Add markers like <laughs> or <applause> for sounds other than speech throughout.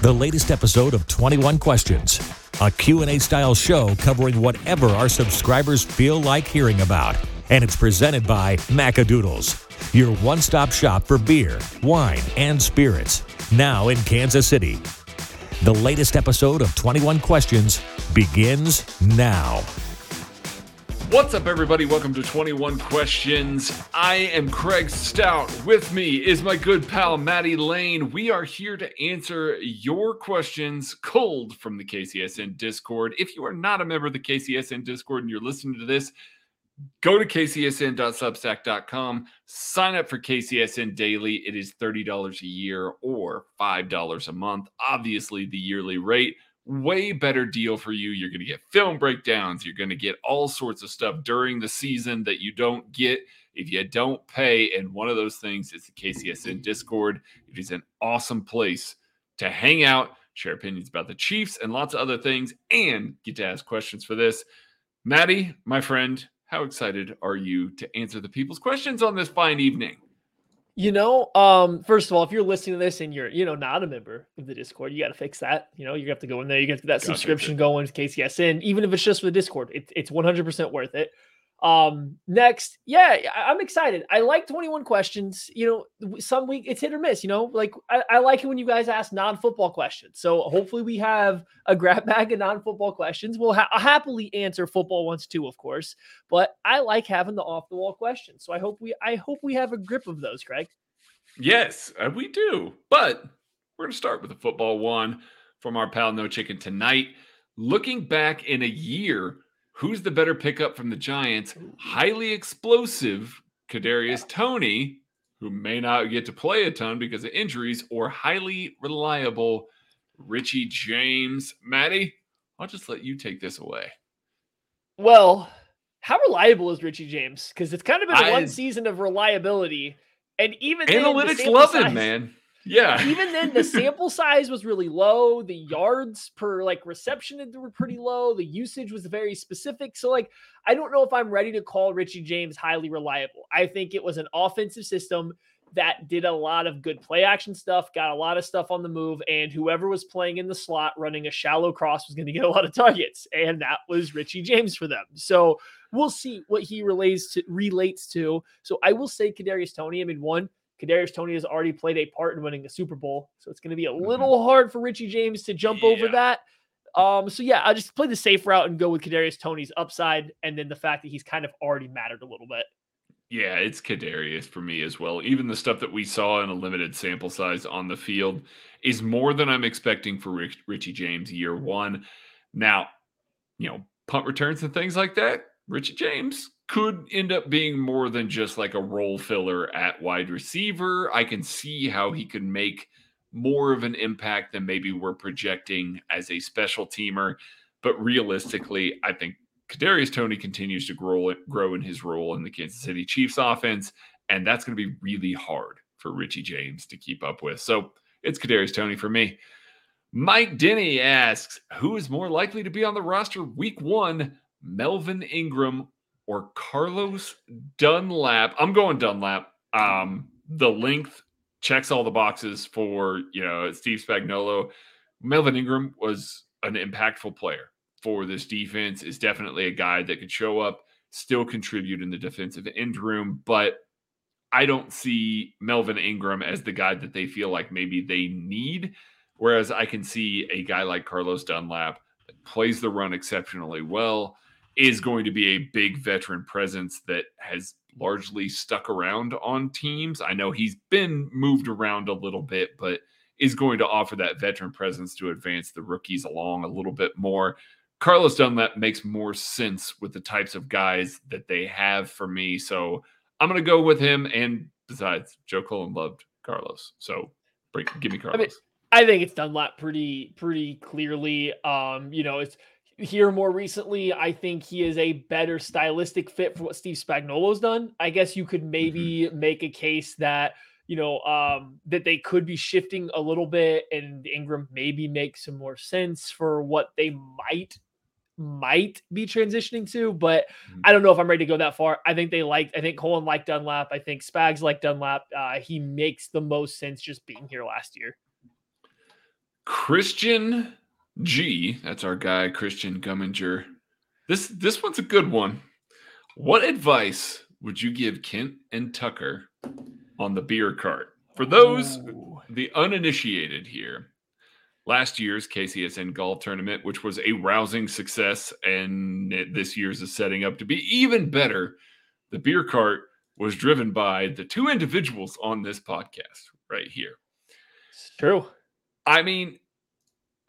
the latest episode of 21 Questions, a Q&A style show covering whatever our subscribers feel like hearing about. And it's presented by Macadoodles, your one-stop shop for beer, wine, and spirits, now in Kansas City. The latest episode of 21 Questions begins now. What's up, everybody? Welcome to 21 Questions. I am Craig Stout. With me is my good pal, Maddie Lane. We are here to answer your questions cold from the KCSN Discord. If you are not a member of the KCSN Discord and you're listening to this, go to kcsn.substack.com, sign up for KCSN Daily. It is $30 a year or $5 a month. Obviously, the yearly rate way better deal for you. You're going to get film breakdowns. You're going to get all sorts of stuff during the season that you don't get if you don't pay. And one of those things is the KCSN Discord. It is an awesome place to hang out, share opinions about the Chiefs and lots of other things, and get to ask questions for this. Maddie, my friend, how excited are you to answer the people's questions on this fine evening? You know, um, first of all, if you're listening to this and you're, you know, not a member of the Discord, you got to fix that. You know, you have to go in there. You got to get that subscription going to KCSN, even if it's just for the Discord. It, it's 100% worth it. Um, next, yeah, I, am excited. I like 21 questions. You know, some week it's hit or miss. You know, like I, I like it when you guys ask non-football questions. So hopefully we have a grab <laughs> bag of non-football questions. We'll ha- happily answer football ones too, of course. But I like having the off-the-wall questions. So I hope we I hope we have a grip of those, Craig. Yes, uh, we do. But we're to start with the football one from our pal No Chicken tonight. Looking back in a year Who's the better pickup from the Giants? Highly explosive Kadarius Toney, who may not get to play a ton because of injuries, or highly reliable Richie James. Maddie, I'll just let you take this away. Well, how reliable is Richie James? Because it's kind of been I, one season of reliability, and even analytics love him, man. Yeah. <laughs> Even then, the sample size was really low. The yards per like reception were pretty low. The usage was very specific. So, like, I don't know if I'm ready to call Richie James highly reliable. I think it was an offensive system that did a lot of good play action stuff, got a lot of stuff on the move, and whoever was playing in the slot running a shallow cross was going to get a lot of targets, and that was Richie James for them. So we'll see what he relates to relates to. So I will say Kadarius Toney. I mean, one Kadarius Toney has already played a part in winning the Super Bowl, so it's going to be a mm-hmm. little hard for Richie James to jump yeah. over that. Um, so yeah, I'll just play the safe route and go with Kadarius Toney's upside, and then the fact that he's kind of already mattered a little bit. Yeah, it's Kadarius for me as well. Even the stuff that we saw in a limited sample size on the field is more than I'm expecting for Rich, Richie James year one. Now, you know, punt returns and things like that. Richie James could end up being more than just like a role filler at wide receiver. I can see how he could make more of an impact than maybe we're projecting as a special teamer. But realistically, I think Kadarius Toney continues to grow grow in his role in the Kansas City Chiefs offense, and that's going to be really hard for Richie James to keep up with. So it's Kadarius Toney for me. Mike Denny asks, who is more likely to be on the roster week one, Melvin Ingram or Carlos Dunlap. I'm going Dunlap. Um, the length checks all the boxes for you know Steve Spagnuolo. Melvin Ingram was an impactful player for this defense. Is definitely a guy that could show up, still contribute in the defensive end room, but I don't see Melvin Ingram as the guy that they feel like maybe they need. Whereas I can see a guy like Carlos Dunlap that plays the run exceptionally well, is going to be a big veteran presence that has largely stuck around on teams. I know he's been moved around a little bit, but is going to offer that veteran presence to advance the rookies along a little bit more. Carlos Dunlap makes more sense with the types of guys that they have for me. So I'm going to go with him. And besides, Joe Cullen loved Carlos. So bring, give me Carlos. I, mean, I think it's Dunlap pretty, pretty clearly. Um, you know, it's here more recently. I think he is a better stylistic fit for what Steve Spagnuolo's done. I guess you could maybe mm-hmm. make a case that you know um, that they could be shifting a little bit, and Ingram maybe makes some more sense for what they might might be transitioning to, but mm-hmm. I don't know if I'm ready to go that far. I think they like, I think Cullen liked Dunlap. I think Spags like Dunlap. Uh, he makes the most sense just being here last year. Christian G, that's our guy, Christian Gumminger. This this one's a good one. What advice would you give Kent and Tucker on the beer cart? For those Ooh. the uninitiated here, last year's KCSN golf tournament, which was a rousing success, and this year's is setting up to be even better. The beer cart was driven by the two individuals on this podcast right here. It's true. I mean,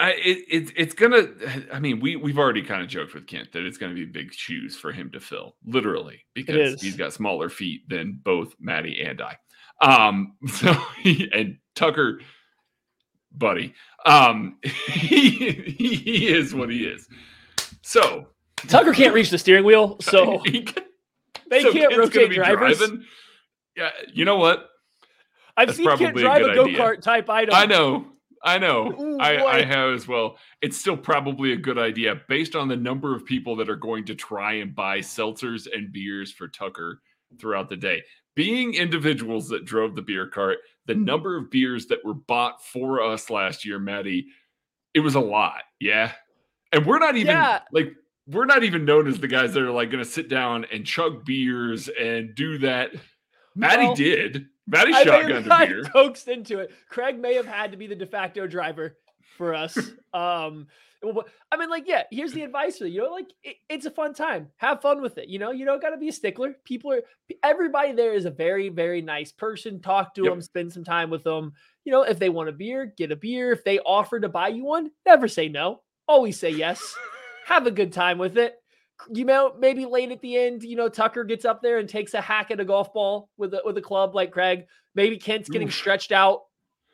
I, it, it, it's gonna. I mean, we we've already kind of joked with Kent that it's gonna be big shoes for him to fill, literally, because he's got smaller feet than both Maddie and I. Um, <laughs> so he, and Tucker, buddy, um, <laughs> he he is what he is. So Tucker can't reach the steering wheel, <laughs> so can, they so can't Kent's rotate drivers. Driving. Yeah, you know what? I've That's seen Kent drive a, a go kart type item. I know. I know. I, I, have as well. It's still probably a good idea based on the number of people that are going to try and buy seltzers and beers for Tucker throughout the day. Being individuals that drove the beer cart, the number of beers that were bought for us last year, Maddie, it was a lot. Yeah. And we're not even yeah. like, we're not even known as the guys that are like going to sit down and chug beers and do that. Maddie well, did. Maddie shotgunned a <laughs> beer. Coaxed into it. Craig may have had to be the de facto driver for us. <laughs> um, I mean, like, yeah, here's the advice for you. You know, like, it, it's a fun time. Have fun with it. You know, you don't got to be a stickler. People are, everybody there is a very, very nice person. Talk to yep. them, spend some time with them. You know, if they want a beer, get a beer. If they offer to buy you one, never say no. Always say yes. Have a good time with it you know, maybe late at the end, you know, Tucker gets up there and takes a hack at a golf ball with a, with a club like Craig. Maybe Kent's getting Oof. stretched out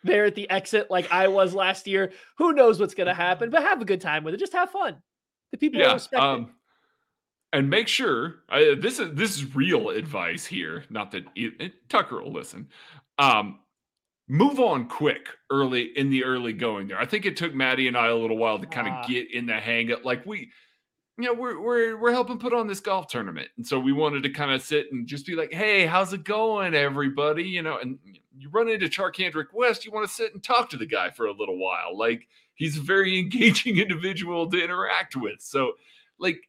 there at the exit like I was last year. Who knows what's going to happen? But have a good time with it. Just have fun. The people yeah, respect um. And make sure I, this is this is real advice here. Not that it, it, Tucker will listen. Um, move on quick early in the early going there. I think it took Maddie and I a little while to kind of uh, get in the hang of like we you know, we're we're we're helping put on this golf tournament, and so we wanted to kind of sit and just be like, "Hey, how's it going, everybody?" You know, and you run into Charcandrick West, you want to sit and talk to the guy for a little while. Like he's a very <laughs> engaging individual to interact with. So, like,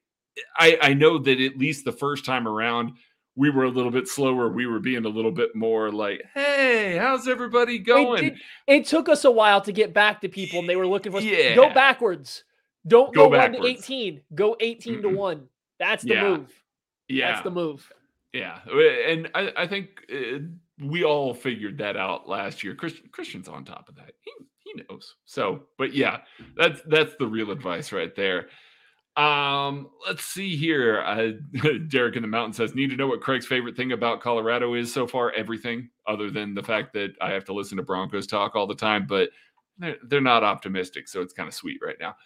I I know that at least the first time around, we were a little bit slower. We were being a little bit more like, "Hey, how's everybody going?" It, it, it took us a while to get back to people, and they were looking for us. Yeah. Go backwards don't go, go 1 to 18. Go 18 mm to 1. That's the yeah. move. Yeah. That's the move. Yeah. And I, I think uh, we all figured that out last year. Christian, Christian's on top of that. He, he knows. So, but yeah, that's that's the real advice right there. Um, let's see here. Uh, <laughs> Derek in the mountain says, "Need to know what Craig's favorite thing about Colorado is so far. Everything, other than the fact that I have to listen to Broncos talk all the time. But they're, they're not optimistic, so it's kind of sweet right now.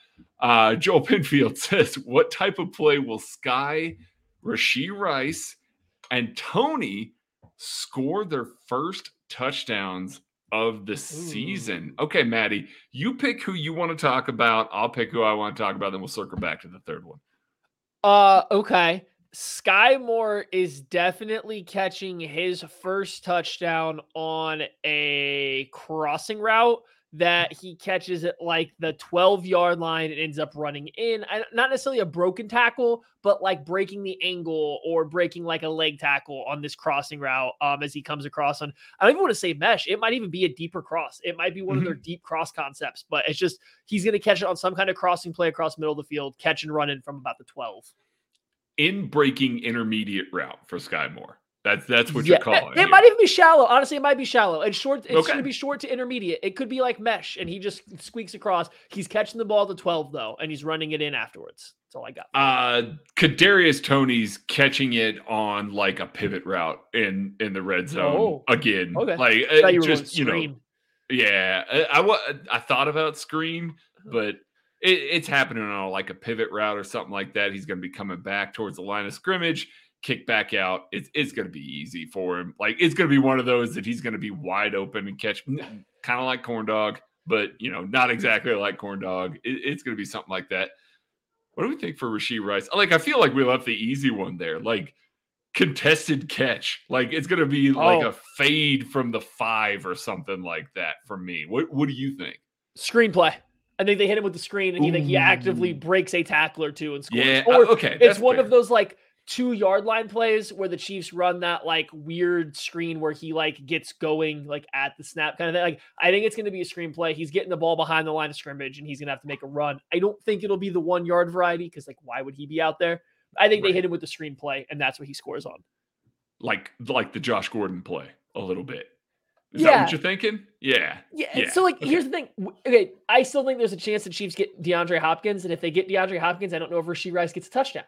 Uh, <laughs> Joel Pinfield says, "What type of play will Sky, Rashee Rice, and Toney score their first touchdowns of the season?" Ooh. Okay, Maddie, you pick who you want to talk about. I'll pick who I want to talk about. Then we'll circle back to the third one. Uh, okay. Sky Moore is definitely catching his first touchdown on a crossing route that he catches at like the 12 yard line and ends up running in. I, not necessarily a broken tackle, but like breaking the angle or breaking like a leg tackle on this crossing route um, as he comes across on. I don't even want to say mesh. It might even be a deeper cross. It might be one mm-hmm. of their mm-hmm. deep cross concepts, but it's just he's going to catch it on some kind of crossing play across middle of the field, catch and run in from about the 12. In breaking intermediate route for Sky Moore. That's that's what yeah, you're calling. It, it might even be shallow. Honestly, it might be shallow. It's short. It's okay. going to be short to intermediate. It could be like mesh, and he just squeaks across. He's catching the ball to twelve though, and he's running it in afterwards. That's all I got. Uh, Kadarius Toney's catching it on like a pivot route in in the red zone oh, again. Okay, like it, just you know, yeah. I, I I thought about screen, uh-huh. but it, it's happening on like a pivot route or something like that. He's going to be coming back towards the line of scrimmage kick back out. It's it's going to be easy for him. Like it's going to be one of those that he's going to be wide open and catch, kind of like corn dog, but you know, not exactly like corn dog. It, it's going to be something like that. What do we think for Rashee Rice? Like I feel like we left the easy one there. Like contested catch. Like it's going to be like oh. a fade from the five or something like that for me. What What do you think? Screenplay. I think they hit him with the screen, and he think he actively breaks a tackle or two and scores. Yeah, or uh, okay. It's one fair. of those like two yard line plays where the Chiefs run that like weird screen where he like gets going like at the snap kind of thing. Like I think it's going to be a screenplay. He's getting the ball behind the line of scrimmage and he's going to have to make a run. I don't think it'll be the one yard variety because like why would he be out there? I think right. they hit him with the screenplay and that's what he scores on. Like like the Josh Gordon play a little bit. Is yeah. that what you're thinking? Yeah. yeah. yeah. So, like, okay. here's the thing. Okay, I still think there's a chance the Chiefs get DeAndre Hopkins, and if they get DeAndre Hopkins, I don't know if Rashee Rice gets a touchdown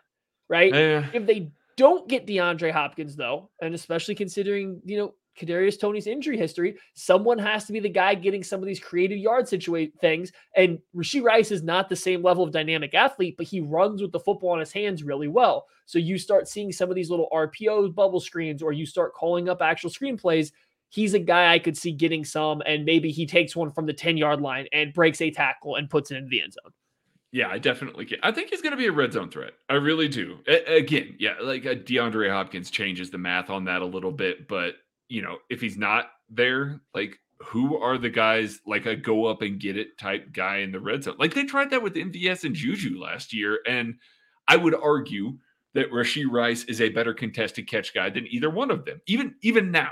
right? Yeah. If they don't get DeAndre Hopkins, though, and especially considering, you know, Kadarius Toney's injury history, someone has to be the guy getting some of these creative yard situate things. And Rashee Rice is not the same level of dynamic athlete, but he runs with the football in his hands really well. So you start seeing some of these little RPOs, bubble screens, or you start calling up actual screenplays. He's a guy I could see getting some, and maybe he takes one from the 10 yard line and breaks a tackle and puts it into the end zone. Yeah, I definitely can. I think he's going to be a red zone threat. I really do. A- again, yeah, like a uh, DeAndre Hopkins changes the math on that a little bit, but you know, if he's not there, like who are the guys like a go up and get it type guy in the red zone? Like they tried that with MVS and Juju last year, and I would argue that Rashee Rice is a better contested catch guy than either one of them. Even even now,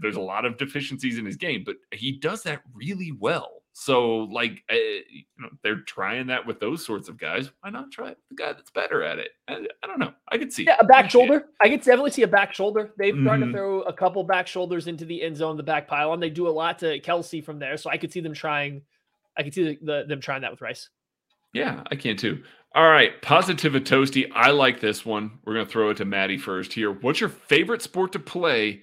there's a lot of deficiencies in his game, but he does that really well. So, like, uh, you know, they're trying that with those sorts of guys. Why not try it with the guy that's better at it? I, I don't know. I could see yeah, a back shoulder. It. I could definitely see a back shoulder. They've mm-hmm. tried to throw a couple back shoulders into the end zone, the back pylon. They do a lot to Kelce from there, so I could see them trying. I could see the, the, them trying that with Rice. Yeah, I can too. All right, positive toasty. I like this one. We're gonna throw it to Maddie first here. What's your favorite sport to play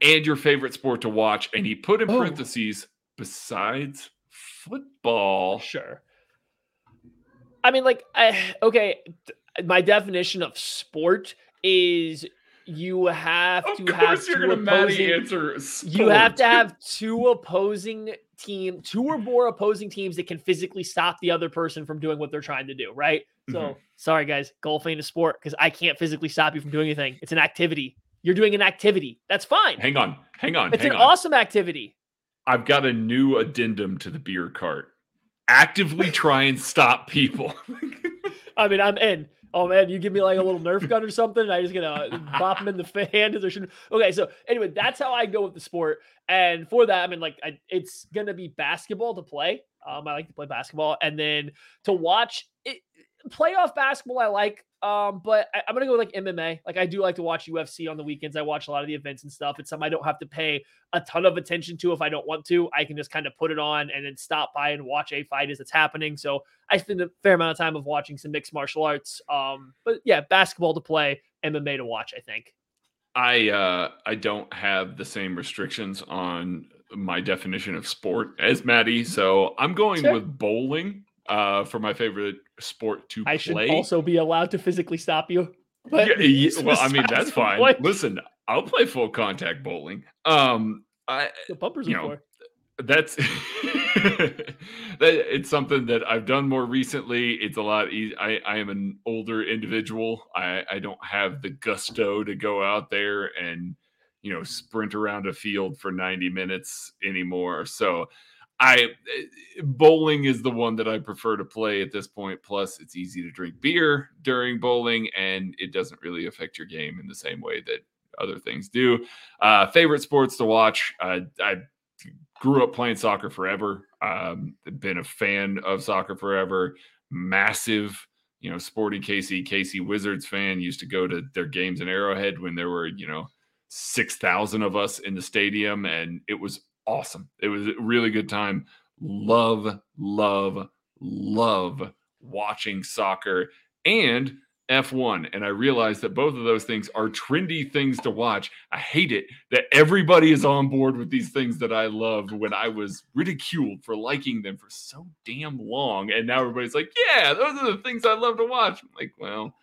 and your favorite sport to watch? And he put in oh. parentheses besides football. Sure. I mean, like, I, okay, my definition of sport is you have of to have you're two opposing, answer you have to have two opposing team, two or more opposing teams that can physically stop the other person from doing what they're trying to do, right? So, mm-hmm. sorry guys, golf ain't a sport because I can't physically stop you from doing anything. It's an activity. You're doing an activity. That's fine. Hang on, hang on. It's hang an on. awesome activity. I've got a new addendum to the beer cart. Actively try and stop people. <laughs> I mean, I'm in. Oh man, you give me like a little Nerf gun or something, and I just gonna pop them in the <laughs> hand as should. Okay, so anyway, that's how I go with the sport. And for that, I mean, like, I, it's gonna be basketball to play. Um, I like to play basketball, and then to watch it, playoff basketball. I like um, but I, am gonna go with like MMA. Like I do like to watch UFC on the weekends. I watch a lot of the events and stuff. It's something I don't have to pay a ton of attention to if I don't want to. I can just kind of put it on and then stop by and watch a fight as it's happening. So I spend a fair amount of time of watching some mixed martial arts. Um, but yeah, basketball to play, MMA to watch. I think. I uh I don't have the same restrictions on my definition of sport as Maddie, so I'm going sure. with bowling uh, for my favorite sport to I play. I should also be allowed to physically stop you. <laughs> But yeah, yeah, <laughs> well, I mean that's <laughs> fine. Listen, I'll play full contact bowling. Um, I the bumpers you know, that's that it's something that I've done more recently. It's a lot easier. I, I am an older individual. I, I don't have the gusto to go out there and you know sprint around a field for 90 minutes anymore. So I bowling is the one that I prefer to play at this point. Plus, it's easy to drink beer during bowling, and it doesn't really affect your game in the same way that other things do. Uh, favorite sports to watch? I grew up playing soccer forever. Um, been a fan of soccer forever. Massive, you know, sporty Casey KC Wizards fan. Used to go to their games in Arrowhead when there were, you know, six thousand of us in the stadium, and it was awesome. It was a really good time. Love, love, love watching soccer and F1. And I realized that both of those things are trendy things to watch. I hate it that everybody is on board with these things that I love when I was ridiculed for liking them for so damn long. And now everybody's like, yeah, those are the things I love to watch. I'm like, well,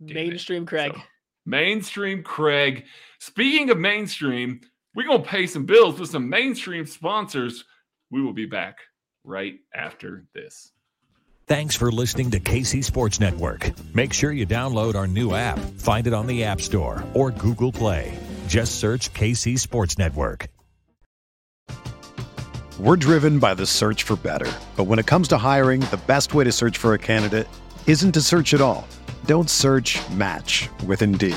mainstream Craig. So, mainstream Craig. Speaking of mainstream, we're going to pay some bills with some mainstream sponsors. We will be back right after this. Thanks for listening to KC Sports Network. Make sure you download our new app. Find it on the App Store or Google Play. Just search KC Sports Network. We're driven by the search for better. But when it comes to hiring, the best way to search for a candidate isn't to search at all. Don't search match with Indeed.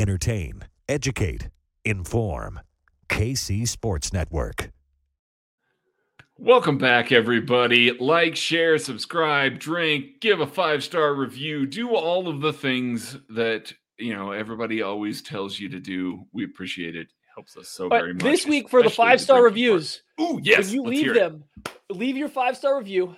entertain, educate, inform. KC Sports Network. Welcome back, everybody. Like, share, subscribe, drink, give a five star review, do all of the things that you know everybody always tells you to do. We appreciate it. Helps us so but very much. This week for the five star reviews. Oh yes, when you leave them, leave your five star review.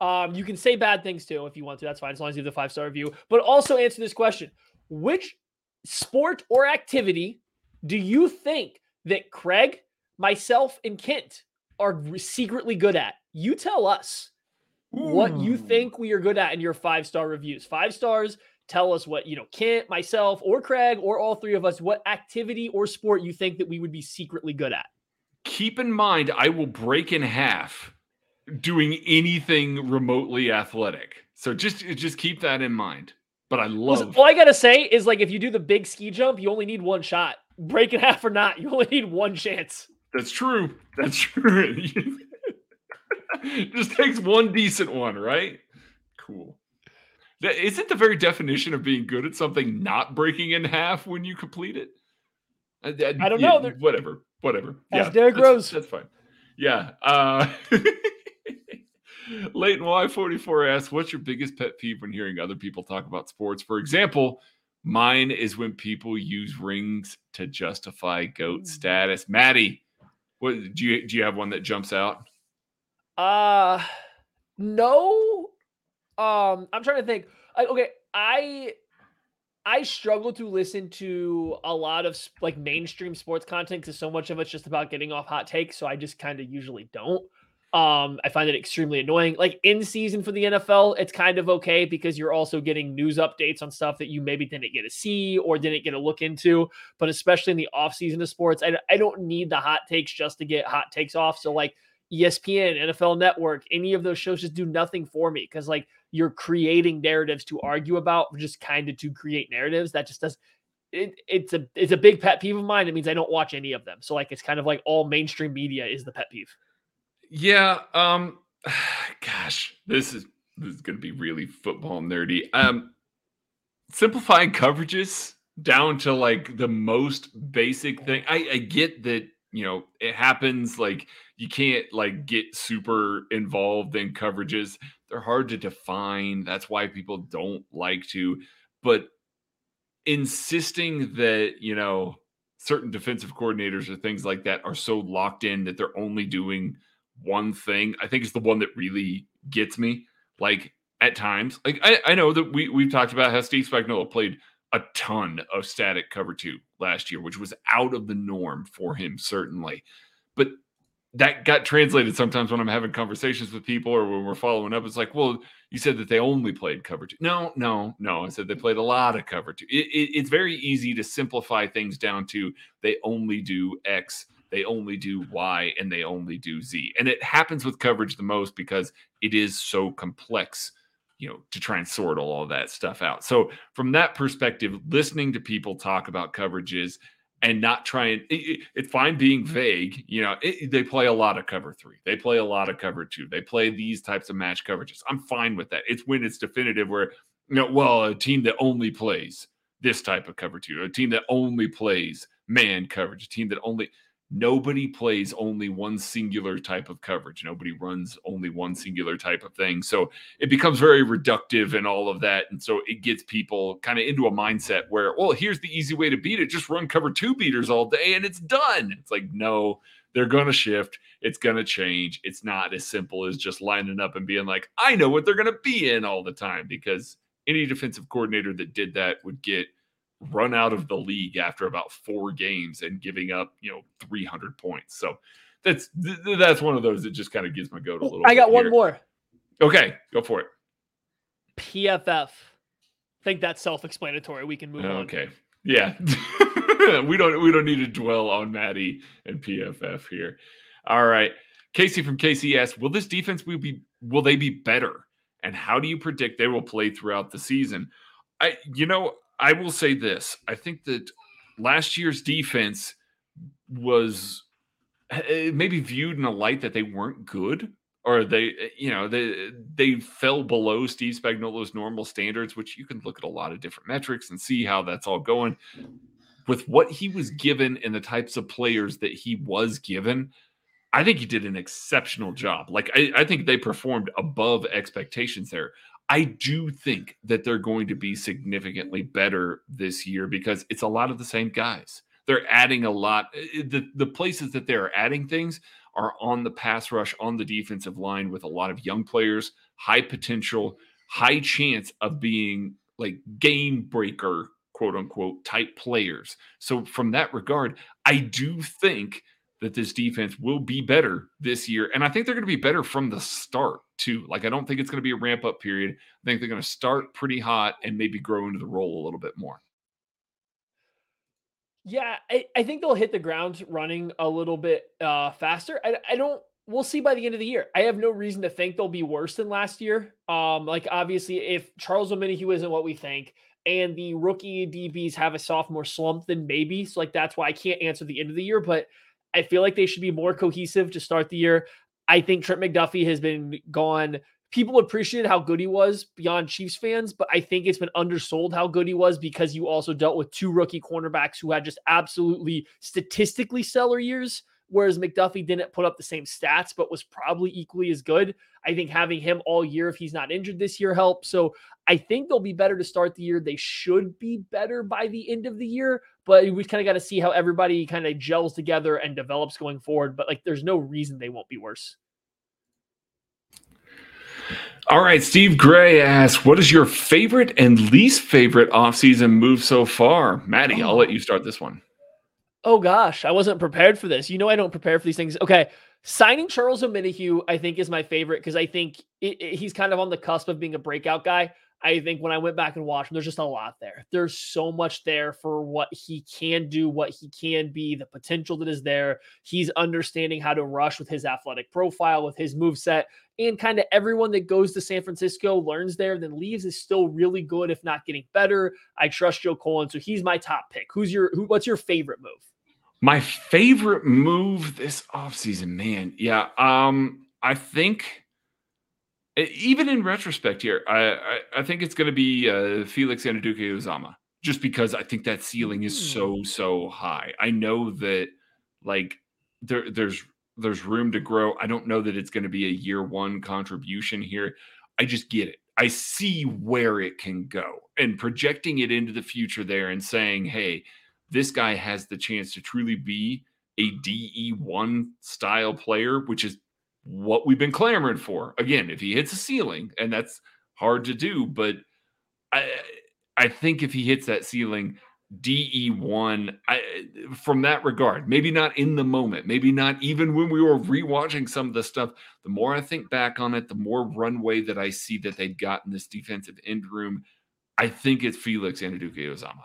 Um, you can say bad things too if you want to. That's fine as long as you have the five star review. But also answer this question: Which sport or activity do you think that Craig, myself, and Kent are secretly good at? You tell us Ooh. what you hmm. think we are good at in your five star reviews. Five stars. Tell us what, you know, Kent, myself, or Craig, or all three of us, what activity or sport you think that we would be secretly good at. Keep in mind, I will break in half doing anything remotely athletic. So just just keep that in mind. But I love. Listen, all I gotta say is like if you do the big ski jump, you only need one shot. Break in <laughs> half or not, you only need one chance. That's true. That's true. <laughs> Just takes one decent one, right? Cool. Isn't the very definition of being good at something not breaking in half when you complete it? I, I, I don't yeah, know. Whatever. Whatever. As yeah, Derrick Rose. That's fine. Yeah. Uh, <laughs> Leighton Y44 asks, What's your biggest pet peeve when hearing other people talk about sports? For example, mine is when people use rings to justify GOAT mm. status. Maddie, what do you do you have one that jumps out? Uh no. Um, I'm trying to think. I, okay, I I struggle to listen to a lot of like mainstream sports content because so much of it's just about getting off hot takes. So I just kind of usually don't. Um, I find it extremely annoying. Like in season for the NFL, it's kind of okay because you're also getting news updates on stuff that you maybe didn't get to see or didn't get to look into. But especially in the off season of sports, I, I don't need the hot takes just to get hot takes off. So like ESPN, NFL Network, any of those shows just do nothing for me because like you're creating narratives to argue about, just kind of to create narratives. That just does it, it's a it's a big pet peeve of mine. It means I don't watch any of them. So like it's kind of like all mainstream media is the pet peeve. Yeah. Um. <sighs> Gosh, this is this is going to be really football nerdy. Um, simplifying coverages down to like the most basic thing. I, I get that you know it happens. Like you can't like get super involved in coverages. They're hard to define. That's why people don't like to. But insisting that you know certain defensive coordinators or things like that are so locked in that they're only doing one thing, I think is the one that really gets me. Like at times, like I, I know that we we've talked about how Steve Spagnuolo played a ton of static cover two last year, which was out of the norm for him, certainly. But that got translated sometimes when I'm having conversations with people or when we're following up. It's like, well, you said that they only played cover two. No, no, no. I said they played a lot of cover two. It, it, it's very easy to simplify things down to they only do X they only do Y and they only do Z. And it happens with coverage the most because it is so complex, you know, to try and sort all of that stuff out. So, from that perspective, listening to people talk about coverages and not trying it, it's fine being mm-hmm. vague you know it, they play a lot of cover three. They play a lot of cover two. They play these types of match coverages. I'm fine with that. It's when it's definitive where you know well a team that only plays this type of cover two a team that only plays man coverage a team that only nobody plays only one singular type of coverage. Nobody runs only one singular type of thing. So it becomes very reductive and all of that. And so it gets people kind of into a mindset where, well, here's the easy way to beat it. Just run cover two beaters all day and it's done. It's like, no, they're going to shift. It's going to change. It's not as simple as just lining up and being like, I know what they're going to be in all the time because any defensive coordinator that did that would get run out of the league after about four games and giving up, you know, 300 points. So that's that's one of those that just kind of gives my goat a oh, little. Bit. I got one here. more. Okay, go for it. PFF. I think that's self-explanatory. We can move okay. on. Okay. Yeah. <laughs> we don't we don't need to dwell on Maddie and PFF here. All right. Casey from KCS, will this defense will be will they be better? And how do you predict they will play throughout the season? I you know, I will say this. I think that last year's defense was eh, maybe viewed in a light that they weren't good or they eh, you know they they fell below Steve Spagnuolo's normal standards which you can look at a lot of different metrics and see how that's all going. With what he was given and the types of players that he was given I think he did an exceptional job. Like I, I think they performed above expectations there I do think that they're going to be significantly better this year because it's a lot of the same guys. They're adding a lot. Eh, eh, the, the places that they're adding things are on the pass rush, on the defensive line with a lot of young players, high potential, high chance of being like game breaker, quote unquote, type players. So, from that regard, I do think that this defense will be better this year. And I think they're going to be better from the start, too. Like, I don't think it's going to be a ramp up period. I think they're going to start pretty hot and maybe grow into the role a little bit more. Yeah, I, I think they'll hit the ground running a little bit uh, faster. I, I don't we'll see by the end of the year. I have no reason to think they'll be worse than last year. Um, like obviously, if Charles Omenihu isn't what we think, and the rookie DBs have a sophomore slump, then maybe. So like that's why I can't answer the end of the year. But I feel like they should be more cohesive to start the year. I think Trent McDuffie has been gone. People appreciated how good he was beyond Chiefs fans, but I think it's been undersold how good he was because you also dealt with two rookie cornerbacks who had just absolutely statistically stellar years whereas McDuffie didn't put up the same stats, but was probably equally as good. I think having him all year, if he's not injured this year, helps. So I think they'll be better to start the year. They should be better by the end of the year, but we kind of got to see how everybody kind of gels together and develops going forward. But like, there's no reason they won't be worse. All right, Steve Gray asks, "What is your favorite and least favorite offseason move so far?" Maddie, oh. I'll let oh. you start this one. Oh gosh, I wasn't prepared for this. You know, I don't prepare for these things. Okay, signing Charles Omenihu, I think, is my favorite because I think it, it, he's kind of on the cusp of being a breakout guy. I think when I went back and watched him, there's just a lot there. There's so much there for what he can do, what he can be, the potential that is there. He's understanding how to rush with his athletic profile, with his move set, and kind of everyone that goes to San Francisco learns there, then leaves is still really good, if not getting better. I trust Joe Cullen, so he's my top pick. Who's your who? What's your favorite move? My favorite move this offseason, man. Yeah. Um, I think even in retrospect here, I I, I think it's going to be uh, Felix Anudike-Uzomah, just because I think that ceiling is so mm. so high. I know that like there there's there's room to grow. I don't know that it's going to be a year one contribution here. I just get it. I see where it can go and projecting it into the future there and saying, hey, this guy has the chance to truly be a DE1 style player, which is what we've been clamoring for. Again, if he hits a ceiling, and that's hard to do, but I I think if he hits that ceiling, DE1 I, from that regard, maybe not in the moment, maybe not even when we were rewatching some of the stuff. The more I think back on it, the more runway that I see that they've got in this defensive end room. I think it's Felix Anudike-Uzomah.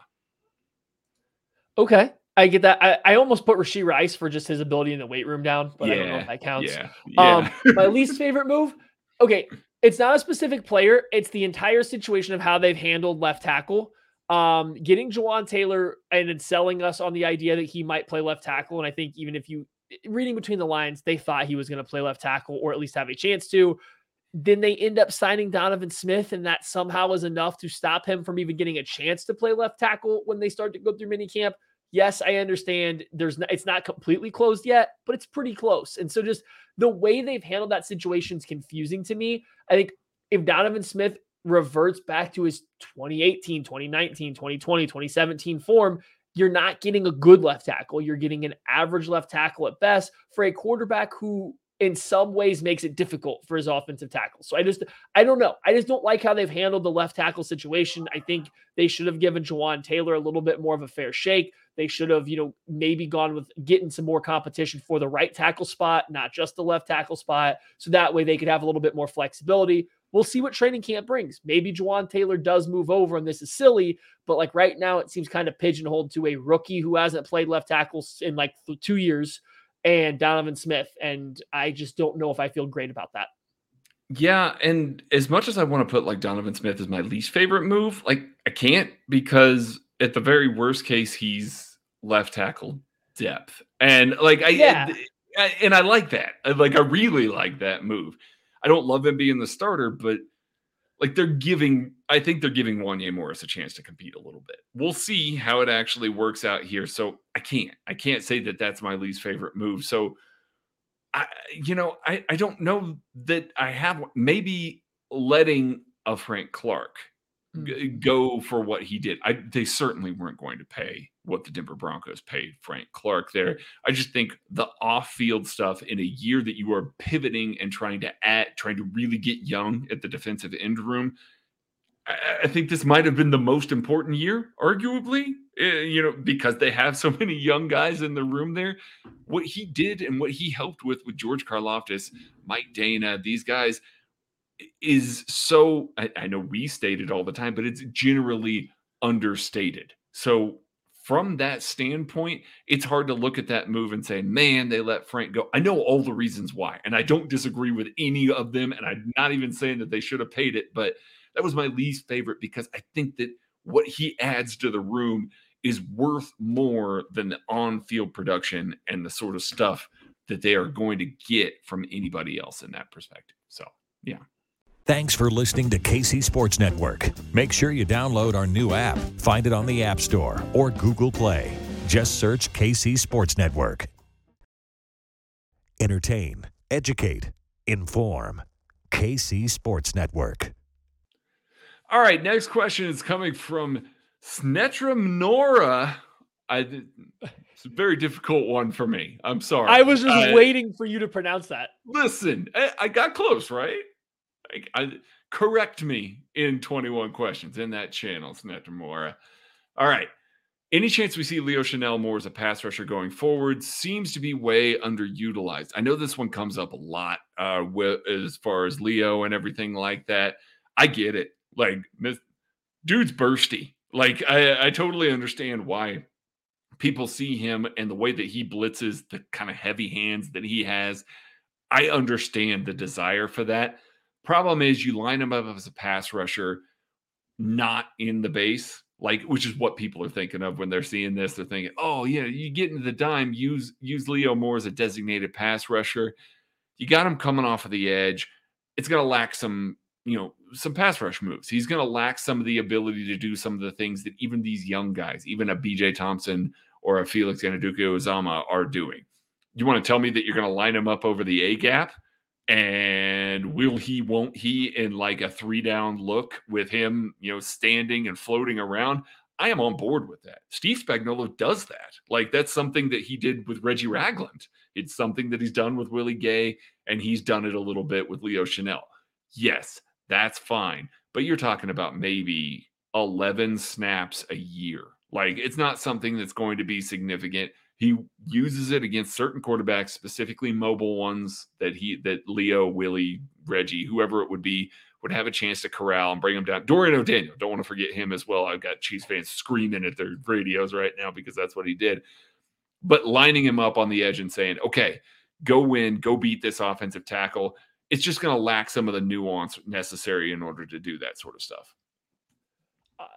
Okay. I get that. I, I almost put Rashee Rice for just his ability in the weight room down, but yeah, I don't know if that counts. Yeah, yeah. Um, my least favorite move. Okay, it's not a specific player. It's the entire situation of how they've handled left tackle. Um, getting Jawaan Taylor and then selling us on the idea that he might play left tackle. And I think even if you reading between the lines, they thought he was going to play left tackle or at least have a chance to. Then they end up signing Donovan Smith, and that somehow was enough to stop him from even getting a chance to play left tackle when they start to go through minicamp yes, I understand there's no, it's not completely closed yet, but it's pretty close. And so just the way they've handled that situation is confusing to me. I think if Donovan Smith reverts back to his 2018, 2019, 2020, 2017 form, you're not getting a good left tackle. You're getting an average left tackle at best for a quarterback who in some ways makes it difficult for his offensive tackle. So I just I don't know. I just don't like how they've handled the left tackle situation. I think they should have given Jawaan Taylor a little bit more of a fair shake. They should have, you know, maybe gone with getting some more competition for the right tackle spot, not just the left tackle spot. So that way they could have a little bit more flexibility. We'll see what training camp brings. Maybe Jawaan Taylor does move over, and this is silly, but like right now, it seems kind of pigeonholed to a rookie who hasn't played left tackles in like two years and Donovan Smith. And I just don't know if I feel great about that. Yeah, and as much as I want to put like Donovan Smith as my least favorite move, like I can't because at the very worst case he's left tackle depth. And like I, yeah. I and I like that. Like I really like that move. I don't love him being the starter, but like they're giving I think they're giving Wanya Morris a chance to compete a little bit. We'll see how it actually works out here. So I can't I can't say that that's my least favorite move. So I you know I I don't know that I have maybe letting a Frank Clark Mm. go for what he did. I, they certainly weren't going to pay what the Denver Broncos paid Frank Clark there. I just think the off-field stuff in a year that you are pivoting and trying to add, trying to really get young at the defensive end room. I, I think this might have been the most important year, arguably. Uh, you know, because they have so <laughs> many young guys in the room there. What he did and what he helped with with George Karlaftis, Mike Danna, these guys is so I, I know we state it all the time, but it's generally understated. So from that standpoint, it's hard to look at that move and say, man, they let Frank go. I know all the reasons why, and I don't disagree with any of them. And I'm not even saying that they should have paid it, but that was my least favorite because I think that what he adds to the room is worth more than the on field production and the sort of stuff that they are going to get from anybody else in that perspective. So, yeah. Thanks for listening to KC Sports Network. Make sure you download our new app. Find it on the App Store or Google Play. Just search KC Sports Network. Entertain, educate, inform. KC Sports Network. All right, next question is coming from Snetram Nora. I, it's a very difficult one for me. I'm sorry. I was just waiting for you to pronounce that. Listen, I, I got close, right? I, correct me in 21 questions in that channel, Snettamora. All right. Any chance we see Leo Chenal more as a pass rusher going forward seems to be way underutilized. I know this one comes up a lot uh, with, as far as Leo and everything like that. I get it. Like, dude's bursty. Like, I, I totally understand why people see him and the way that he blitzes, the kind of heavy hands that he has. I understand the desire for that. Problem is, you line him up as a pass rusher, not in the base like which is what people are thinking of when they're seeing this. They're thinking oh yeah you get into the dime use use leo more as a designated pass rusher. You got him coming off of the edge. It's going to lack some you know some pass rush moves. He's going to lack some of the ability to do some of the things that even these young guys even a bj thompson or a felix anudike-uzomah are doing. You want to tell me that you're going to line him up over the a gap and will he, won't he, in like a three down look with him, you know, standing and floating around? I am on board with that. Steve Spagnuolo does that. Like that's something that he did with Reggie Ragland. It's something that he's done with Willie Gay, and he's done it a little bit with Leo Chenal. Yes, that's fine. But you're talking about maybe 11 snaps a year. Like it's not something that's going to be significant. He uses it against certain quarterbacks, specifically mobile ones that he that Leo, Willie, Reggie, whoever it would be, would have a chance to corral and bring him down. Dorian O'Daniel, don't want to forget him as well. I've got Chiefs fans screaming at their radios right now because that's what he did. But lining him up on the edge and saying, okay, go win, go beat this offensive tackle. It's just going to lack some of the nuance necessary in order to do that sort of stuff. Uh,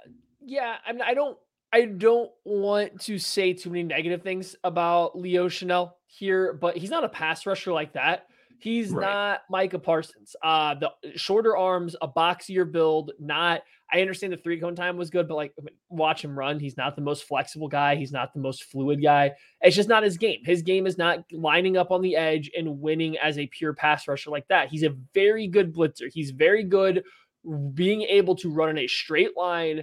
yeah, I mean, I don't I don't want to say too many negative things about Leo Chenal here, but he's not a pass rusher like that. He's right. not Micah Parsons. Uh, the shorter arms, a boxier build, not. I understand the three cone time was good, but like watch him run. He's not the most flexible guy. He's not the most fluid guy. It's just not his game. His game is not lining up on the edge and winning as a pure pass rusher like that. He's a very good blitzer. He's very good being able to run in a straight line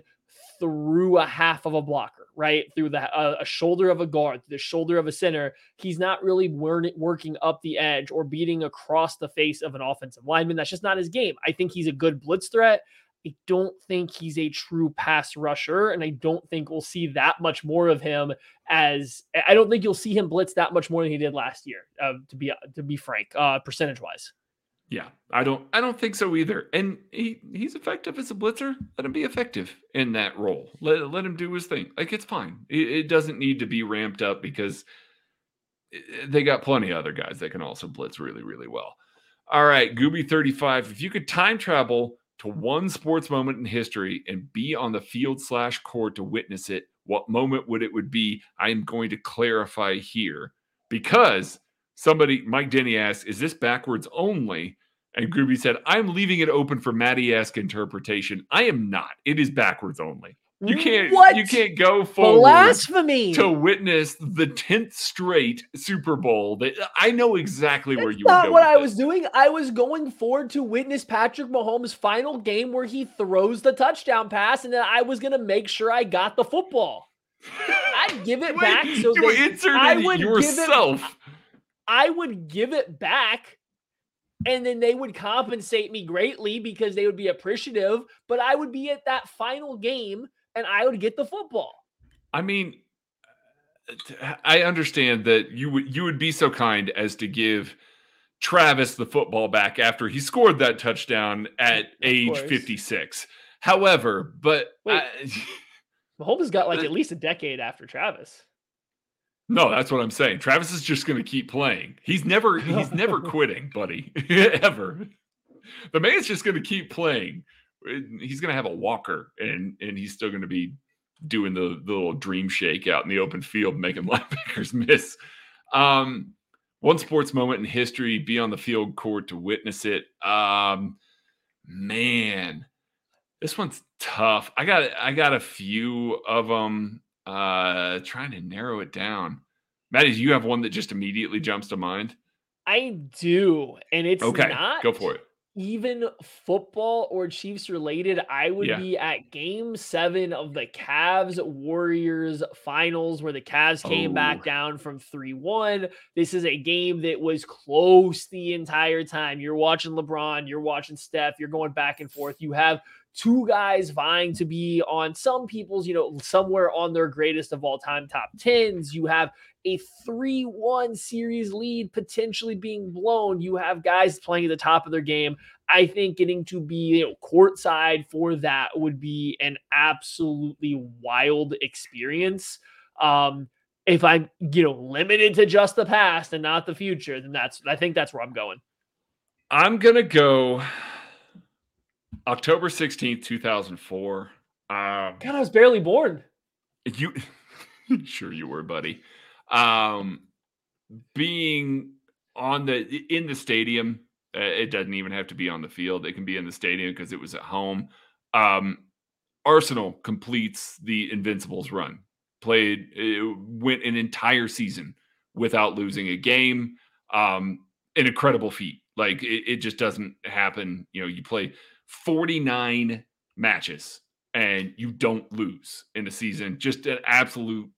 through a half of a blocker, right? Through the uh, a shoulder of a guard, the shoulder of a center. He's not really working up the edge or beating across the face of an offensive lineman. That's just not his game. I think he's a good blitz threat. I don't think he's a true pass rusher, and I don't think we'll see that much more of him. As I don't think you'll see him blitz that much more than he did last year. Uh, to be to be frank, uh, percentage wise. Yeah, I don't I don't think so either. And he he's effective as a blitzer. Let him be effective in that role. Let let him do his thing. Like it's fine. It, it doesn't need to be ramped up because eh, eh, they got plenty of other guys that can also blitz really really well. All right, Gooby 35. If you could time travel to one sports moment in history and be on the field slash court to witness it, what moment would it would be? I am going to clarify here because somebody, Mike Denny asked, is this backwards only? And Groovy said, I'm leaving it open for Matty esque interpretation. I am not. It is backwards only. You can't what? you can't go forward blasphemy to witness the 10th straight Super Bowl. That I know exactly That's where you not what I this. was doing. I was going forward to witness Patrick Mahomes' final game where he throws the touchdown pass, and then I was gonna make sure I got the football. I'd give it <laughs> Wait, back so you they, inserted I would yourself. Give it, I would give it back and then they would compensate me greatly because they would be appreciative, but I would be at that final game and I would get the football. I mean, I understand that you would you would be so kind as to give Travis the football back after he scored that touchdown at of age course. 56. However, but Wait, I, <laughs> Mahomes got like at least a decade after Travis. No, that's what I'm saying. Travis is just going to keep playing. He's never he's never <laughs> quitting, buddy. <laughs> Ever. The man's just going to keep playing. He's going to have a walker and and he's still going to be doing the, the little dream shake out in the open field making <laughs> linebackers miss. Um one sports moment in history, be on the field court to witness it. Um man, this one's tough. I got I got a few of them uh, trying to narrow it down. Maddie, do you have one that just immediately jumps to mind? I do, and it's okay. Not, go for it. even football or Chiefs related, I would Yeah. be at game seven of the Cavs Warriors finals, where the Cavs came Oh. back down from 3 1. This is a game that was close the entire time. You're watching LeBron, you're watching Steph, you're going back and forth. You have two guys vying to be on some people's, you know, somewhere on their greatest of all time top tens. You have a 3 1 series lead potentially being blown. You have guys playing at the top of their game. I think getting to be you know, courtside for that would be an absolutely wild experience. Um, if I'm, you know, limited to just the past and not the future, then that's I think that's where I'm going. I'm gonna go October 16th, 2004. Um God, I was barely born. you <laughs> sure you were, buddy. Um being on the in the stadium, uh, it doesn't even have to be on the field. It can be in the stadium because it was at home. Um Arsenal completes the Invincibles run. Played it went an entire season without losing a game. Um an incredible feat. Like it, it just doesn't happen. You know, you play 49 matches and you don't lose in a season. Mm-hmm. Just an absolute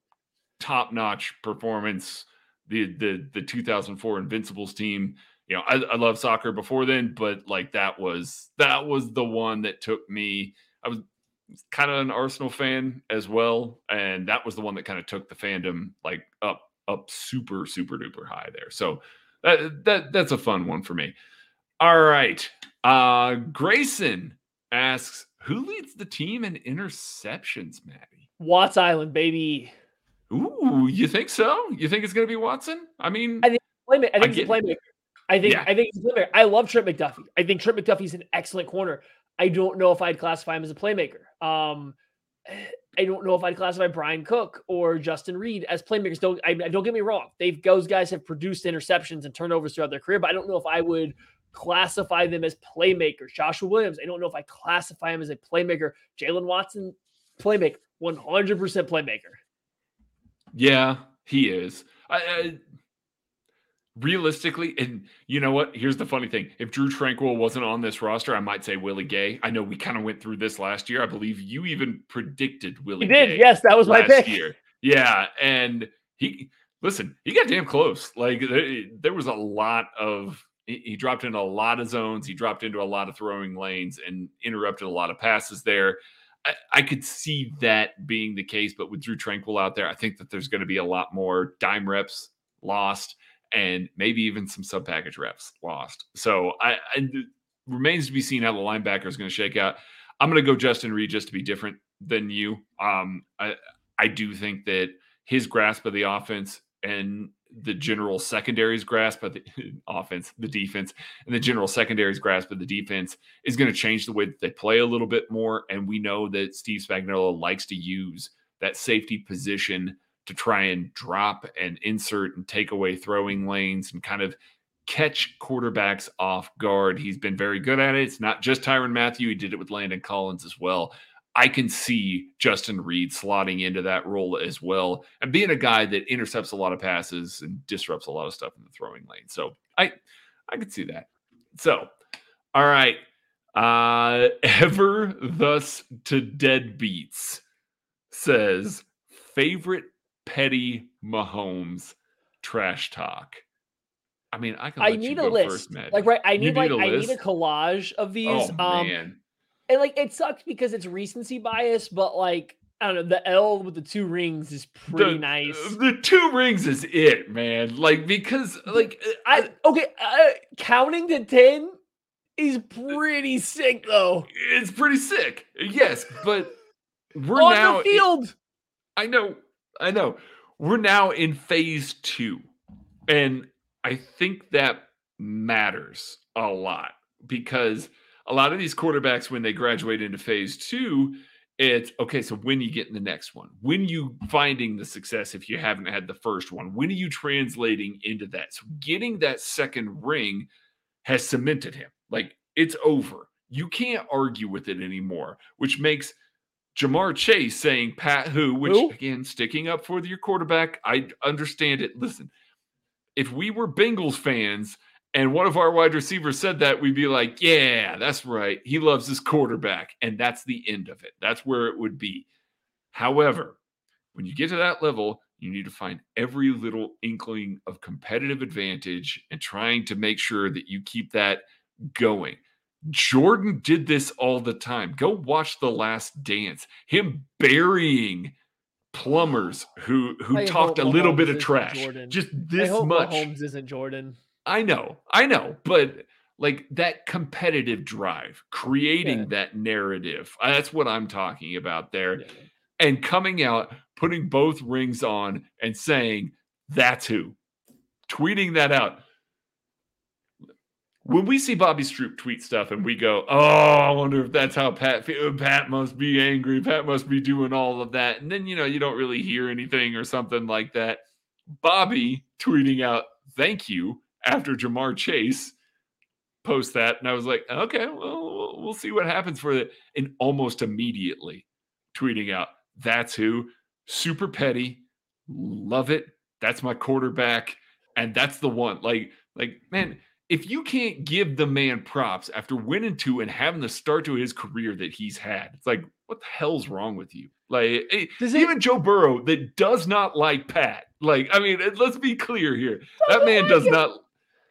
top-notch performance. The the the 2004 Invincibles team. You know, I, I love soccer before then, but like that was that was the one that took me. I was kind of an Arsenal fan as well, and that was the one that kind of took the fandom like up up super super duper high there. So that that that's a fun one for me. All right. Uh Grayson asks who leads the team in interceptions, Maddie? Watts Island, baby. Ooh, you think so? You think it's gonna be Watson? I mean, I Playmaker. I I think he's get- playmaker. I think Yeah. I think he's a playmaker. I love Trent McDuffie. I think Trent McDuffie's an excellent corner. I don't know if I'd classify him as a playmaker. Um, <sighs> I don't know if I'd classify Bryan Cook or Justin Reid as playmakers. Don't I, don't get me wrong. They've those guys have produced interceptions and turnovers throughout their career, but I don't know if I would classify them as playmakers. Joshua Williams, I don't know if I classify him as a playmaker. Jaylen Watson, playmaker, one hundred percent playmaker. Yeah, he is. I, I, realistically, and you know what? Here's the funny thing: if Drue Tranquill wasn't on this roster, I might say Willie Gay. I know we kind of went through this last year. I believe you even predicted Willie. He did. Gay Yes, that was my pick. year. Yeah, and he listen. He got damn close. Like there, there was a lot of. He dropped into a lot of zones. He dropped into a lot of throwing lanes and interrupted a lot of passes there. I, I could see that being the case, but with Drue Tranquill out there, I think that there's going to be a lot more dime reps lost and maybe even some sub package reps lost. So I, I remains to be seen how the linebacker is going to shake out. I'm going to go Justin Reid just to be different than you. Um, I I do think that his grasp of the offense and the general secondary's grasp of the <laughs> offense, the defense, and the general secondary's grasp of the defense is going to change the way that they play a little bit more. And we know that Steve Spagnuolo likes to use that safety position to try and drop and insert and take away throwing lanes and kind of catch quarterbacks off guard. He's been very good at it. It's not just Tyrann Mathieu, he did it with Landon Collins as well. I can see Justin Reid slotting into that role as well and being a guy that intercepts a lot of passes and disrupts a lot of stuff in the throwing lane. So I I could see that. So, all right. Uh <laughs> ever thus to deadbeats says favorite petty Mahomes trash talk. I mean, I can I need a list. first, like right, I need like need a I need a collage of these. Oh um man. And like it sucks because it's recency bias, but like I don't know, the L with the two rings is pretty the, nice. The two rings is it, man. Like because like uh, I okay, uh, counting to 10 is pretty sick though. it's pretty sick. Yes, but we're On now the field. I know, I know. We're now in phase two. And I think that matters a lot because a lot of these quarterbacks, when they graduate into phase two, it's okay. So when you get in the next one, when you finding the success if you haven't had the first one, when are you translating into that? So getting that second ring has cemented him. Like it's over. You can't argue with it anymore, which makes Ja'Marr Chase saying Pat who, which Who? again, sticking up for your quarterback. I understand it. Listen, if we were Bengals fans and one of our wide receivers said that, we'd be like, yeah, that's right. He loves his quarterback. And that's the end of it. That's where it would be. However, when you get to that level, you need to find every little inkling of competitive advantage and trying to make sure that you keep that going. Jordan did this all the time. Go watch The Last Dance. Him burying plumbers who who I talked a little Mahomes bit of trash. Jordan. Just I this hope much. Mahomes isn't Jordan. I know, I know, but like that competitive drive, creating Yeah. that narrative. That's what I'm talking about there. Yeah. And coming out, putting both rings on and saying, that's who. Tweeting that out. When we see Bobby Stroop tweet stuff and we go, oh, I wonder if that's how Pat Pat must be angry. Pat must be doing all of that. And then, you know, you don't really hear anything or something like that. Bobby tweeting out, thank you after Ja'Marr Chase post that. And I was like, okay, well, we'll- see what happens for it. And almost immediately tweeting out, that's who. Super petty. Love it. That's my quarterback. And that's the one. Like, like, man, if you can't give the man props after winning two and having the start to his career that he's had, it's like, what the hell's wrong with you? Like, eh, Does it- even Joe Burrow that does not like Pat. Like, I mean, let's be clear here. That man does not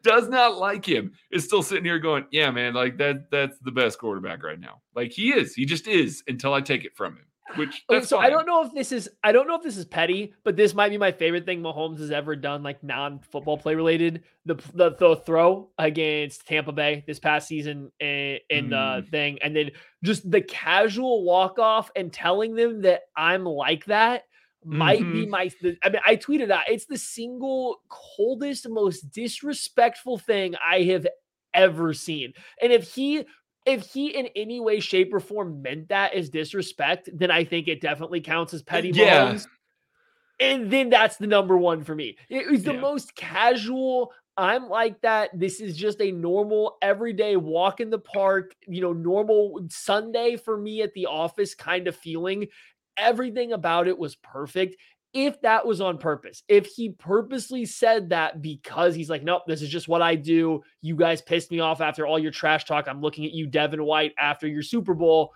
does not like him. Is still sitting here going, yeah, man, like that that's the best quarterback right now. Like he is. He just is until I take it from him. Which Okay, so I don't know if this is I don't know if this is petty, but this might be my favorite thing Mahomes has ever done, like non-football play related. The the, the throw against Tampa Bay this past season in, in the Mm. thing, and then just the casual walk off and telling them that I'm like that might be Mhm. my. I mean, I tweeted out it's the single coldest, most disrespectful thing I have ever seen, and if he if he in any way, shape, or form meant that as disrespect, then I think it definitely counts as petty Yeah. Mahomes. And then that's the number one for me. It was the Yeah. most casual. I'm like that. This is just a normal, everyday walk in the park, you know, normal Sunday for me at the office kind of feeling. Everything about it was perfect. If that was on purpose, if he purposely said that because he's like, nope, this is just what I do. You guys pissed me off after all your trash talk. I'm looking at you, Devin White, after your Super Bowl.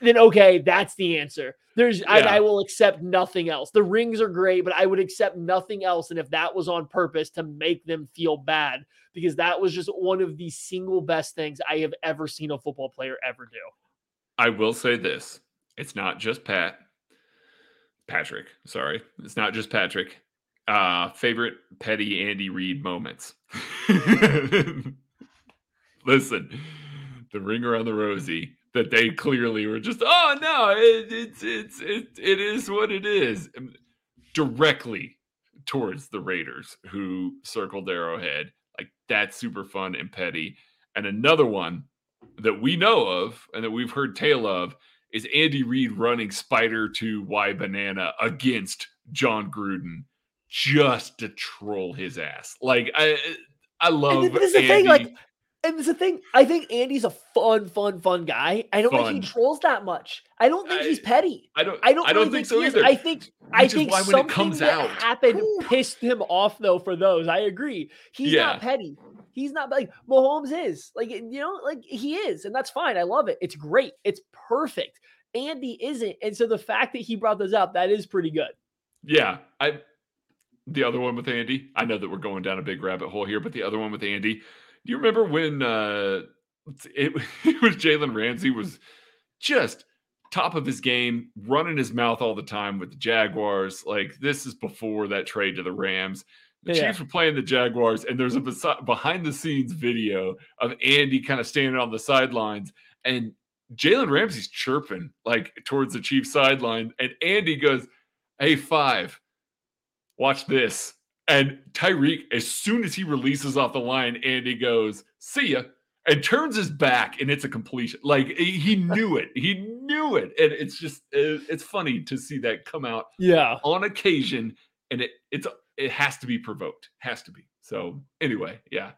Then okay, that's the answer. There's I, I will accept nothing else. The rings are great, but I would accept nothing else. And if that was on purpose to make them feel bad, because that was just one of the single best things I have ever seen a football player ever do. I will say this. It's not just Pat. Patrick, sorry. It's not just Patrick. Uh favorite petty Andy Reid moments. <laughs> Listen, the ring around the rosy that they clearly were just, oh no, it, it's it's it, it is what it is. Um, Directly towards the Raiders who circled Arrowhead. Like that's super fun and petty. And another one that we know of and that we've heard tale of is Andy Reid running Spider to Y Banana against Jon Gruden just to troll his ass. Like I I love And this is the thing, like, and it's the thing. I think Andy's a fun, fun, fun guy. I don't think he trolls that much. I don't think he's petty. I don't I don't. I don't really think so either. I think. I Which is think why when it something comes that out- happened Ooh. pissed him off though. For those, I agree. He's Yeah. not petty. He's not like Mahomes is. Like you know, like he is, and that's fine. I love it. It's great. It's perfect. Andy isn't, and so the fact that he brought those up, that is pretty good. Yeah, I the other one with Andy. I know that we're going down a big rabbit hole here, but the other one with Andy. Do you remember when uh it, <laughs> it was Jalen Ramsey was just top of his game, running his mouth all the time with the Jaguars. Like this is before that trade to the Rams. The Yeah. Chiefs were playing the Jaguars, and there's a besi- behind the scenes video of Andy kind of standing on the sidelines, and Jalen Ramsey's chirping like towards the Chiefs sideline, and Andy goes, "Hey, five, watch this." And Tyreek, as soon as he releases off the line, Andy goes, "See ya," and turns his back, and it's a completion. Like he he <laughs> knew it, he knew it, and it's just it's funny to see that come out Yeah. on occasion, and it it's it has to be provoked, has to be. So anyway, yeah.